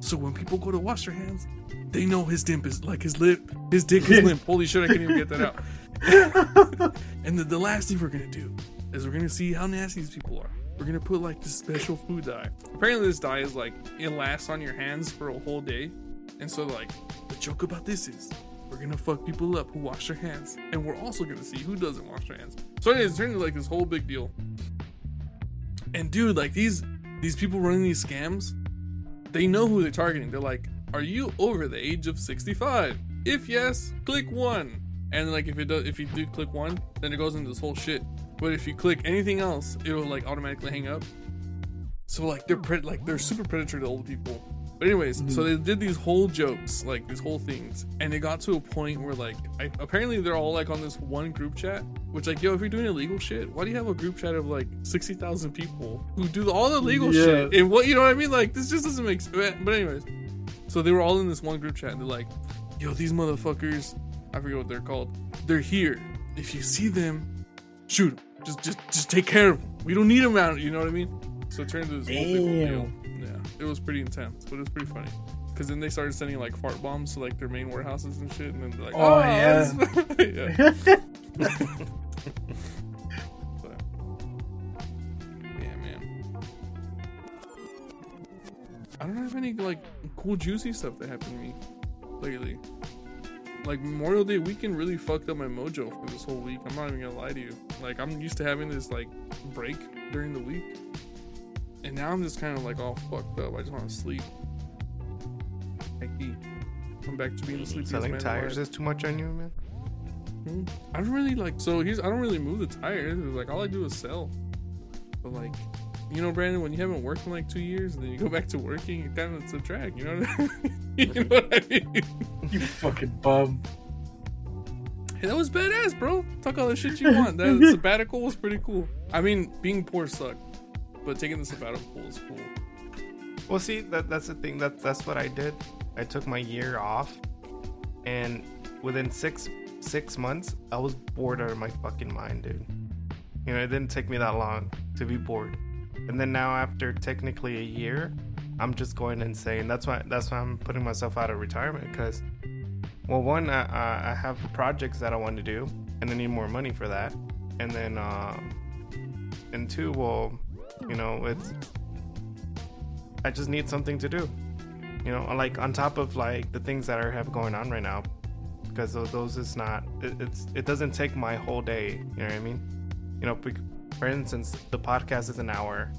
So when people go to wash their hands, they know his dimp is like his lip, his dick is limp. Holy shit, I can't even get that out. and the, the last thing we're gonna do is we're gonna see how nasty these people are. We're gonna put like this special food dye. Apparently, this dye is like it lasts on your hands for a whole day. And so, like, the joke about this is we're gonna fuck people up who wash their hands, and we're also gonna see who doesn't wash their hands. So, anyways, it's turned into like this whole big deal. And dude, like these these people running these scams, they know who they're targeting. They're like, "Are you over the age of 65? If yes, click one." And like if it does, if you do click one, then it goes into this whole shit. But if you click anything else, it will like automatically hang up. So like they're pred- like they're super predatory to old people. But anyways, so mm-hmm. they did these whole jokes, like these whole things, and it got to a point where like I, apparently they're all like on this one group chat, which like yo, if you're doing illegal shit, why do you have a group chat of like sixty thousand people who do all the legal Yeah. shit? And what you know what I mean? Like this just doesn't make sense. But anyways, so they were all in this one group chat, and they're like, yo, these motherfuckers, I forget what they're called. They're here. If you see them, shoot them. Just just just take care of them. We don't need them out. You know what I mean? So it turned into this whole big deal. Yeah, it was pretty intense, but it was pretty funny. Because then they started sending like fart bombs to like their main warehouses and shit, and then they're like, Oh, "Oh, yeah." yeah. So, yeah, man. I don't have any like cool juicy stuff that happened to me lately. Like Memorial Day weekend really fucked up my mojo for this whole week. I'm not even gonna lie to you. Like I'm used to having this like break during the week, and now I'm just kind of like all fucked up. I just want to sleep. Hecky. I'm back to being the sleepiest Selling man tires alive. is too much on you, man. Hmm. I don't really like. So here's. I don't really move the tires. It's like all I do is sell. But like, you know, Brandon, when you haven't worked in like two years and then you go back to working, it kind of subtract. You know what I mean? you know what I mean? you fucking bum. Hey, that was badass, bro. Talk all the shit you want. That sabbatical was pretty cool. I mean, being poor sucked. But taking the sabbatical is cool. Well, see, that that's the thing. That that's what I did. I took my year off, and within six six months, I was bored out of my fucking mind, dude. You know, it didn't take me that long to be bored, and then now after technically a year, I'm just going insane. That's why that's why I'm putting myself out of retirement because, well, one, I, I have projects that I want to do, and I need more money for that, and then, um, and two, well, you know, it's I just need something to do. You know, like on top of like the things that I have going on right now, because those, is not. It, it's it doesn't take my whole day. You know what I mean? You know, for instance, the podcast is an hour,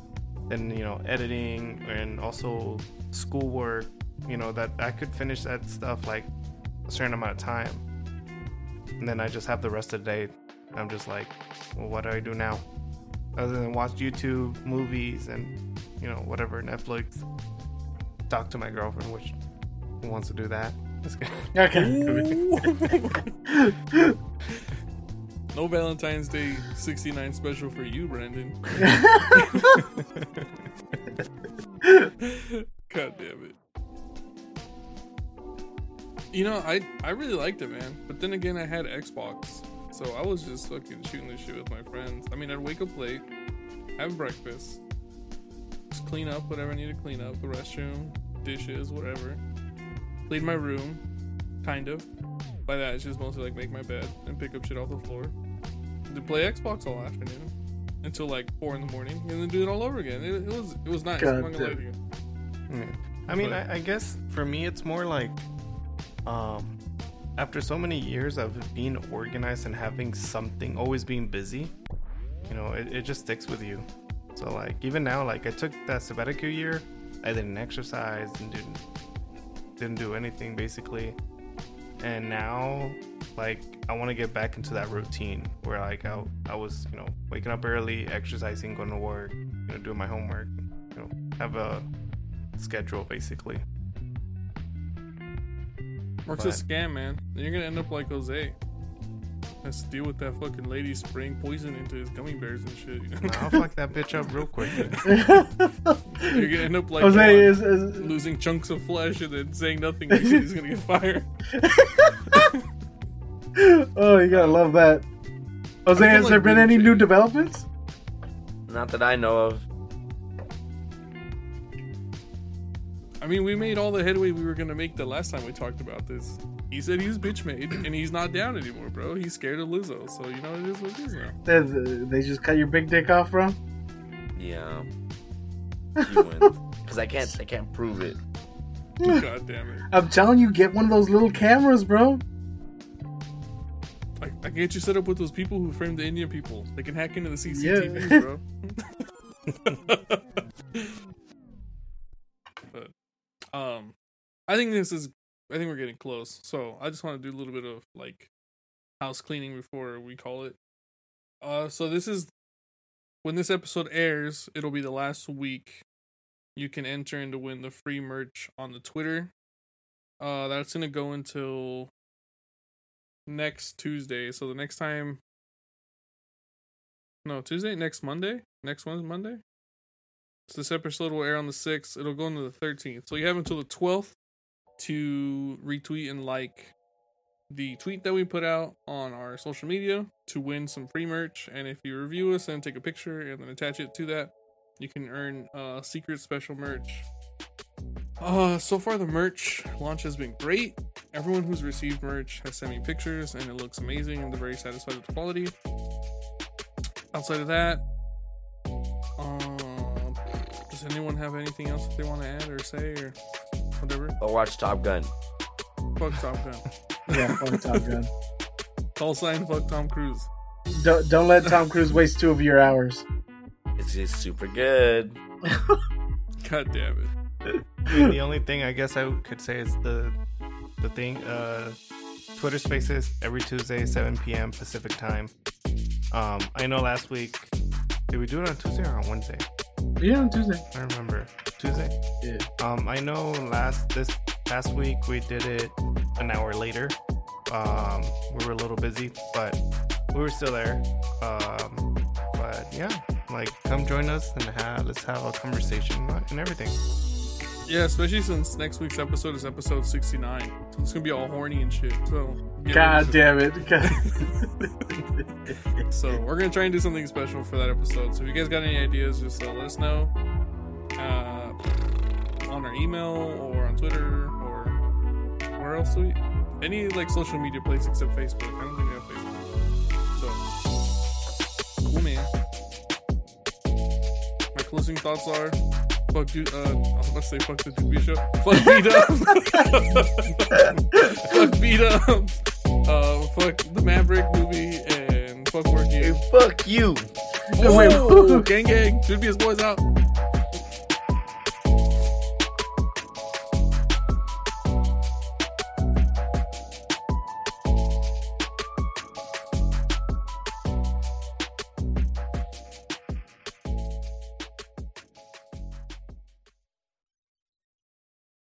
then you know editing and also schoolwork. You know that I could finish that stuff like a certain amount of time, and then I just have the rest of the day. I'm just like, well, what do I do now? Other than watch YouTube, movies, and you know, whatever, Netflix. Talk to my girlfriend, which wants to do that. Okay. no Valentine's Day 69 special for you, Brandon. God damn it. You know, I I really liked it, man. But then again, I had Xbox, so I was just fucking shooting the shit with my friends. I mean, I'd wake up late, have breakfast, just clean up whatever I need to clean up, the restroom, dishes, whatever. Clean my room, kind of. By that, it's just mostly like make my bed and pick up shit off the floor. To play Xbox all afternoon until like four in the morning, and then do it all over again. It, it was it was nice. I'm not gonna lie to you. Yeah. I mean, But- I, I guess for me, it's more like, um, after so many years of being organized and having something, always being busy, you know, it, it just sticks with you. So like, even now, like I took that sabbatical year, I didn't exercise and didn't didn't do anything basically, and now like I want to get back into that routine where like I, I was you know waking up early, exercising, going to work, you know, doing my homework, you know, have a schedule basically. Work's But- a scam, man. Then you're gonna end up like Jose. Has to deal with that fucking lady spraying poison into his gummy bears and shit. You know? Nah, I'll fuck that bitch up real quick. You're gonna end up like Jose Juan, is, is losing chunks of flesh and then saying nothing because he's gonna get fired. oh, you gotta love that. Jose, has like there been really any new developments? Not that I know of. I mean, we made all the headway we were gonna make the last time we talked about this. He said he was bitch made, and he's not down anymore, bro. He's scared of Lizzo, so you know it is what it is now. They, they just cut your big dick off, bro. Yeah. You win. Because I can't I can't prove it. God damn it! I'm telling you, get one of those little cameras, bro. I, I can get you set up with those people who framed the Indian people. They can hack into the CCTV, bro. um, I think this is. I think we're getting close. So I just want to do a little bit of like house cleaning before we call it. Uh, so this is when this episode airs. It'll be the last week. You can enter in to win the free merch on the Twitter. Uh, that's gonna go until next Tuesday. So the next time No, Tuesday, next Monday? Next one's Monday? So this episode will air on the 6th. It'll go into the 13th. So you have until the 12th to retweet and like the tweet that we put out on our social media to win some free merch. And if you review us and take a picture and then attach it to that, you can earn uh, secret special merch. Uh, so far the merch launch has been great. Everyone who's received merch has sent me pictures and it looks amazing and they're very satisfied with the quality. Outside of that, anyone have anything else that they want to add or say or whatever? I'll watch Top Gun. Fuck Top Gun. Yeah, fuck Top Gun. Call sign fuck Tom Cruise. Don't, don't let Tom Cruise waste two of your hours. It's just super good. God damn it. the the only thing I guess I could say is the the thing uh Twitter Spaces every Tuesday 7 p.m. Pacific time. Um, I know last week did we do it on Tuesday or on Wednesday? Yeah, on Tuesday. I remember Tuesday. Yeah. Um, I know last this past week we did it an hour later. Um, we were a little busy, but we were still there. Um, but yeah, Like, come join us and have let's have a conversation and everything. Yeah, especially since next week's episode is episode 69. So it's gonna be all horny and shit. So God damn it. So we're gonna try and do something special for that episode. So if you guys got any ideas, just uh, let us know uh, on our email or on Twitter or where else do we? Any like social media place except Facebook. I don't think we have Facebook. So cool, man. My closing thoughts are. Fuck dude, uh, I was about to say fuck the dude B show. Fuck beat up. fuck beat up. Uh, fuck the Maverick movie and fuck work Hey, you. fuck you. Wait, Oh, gang gang. Should be his boys out.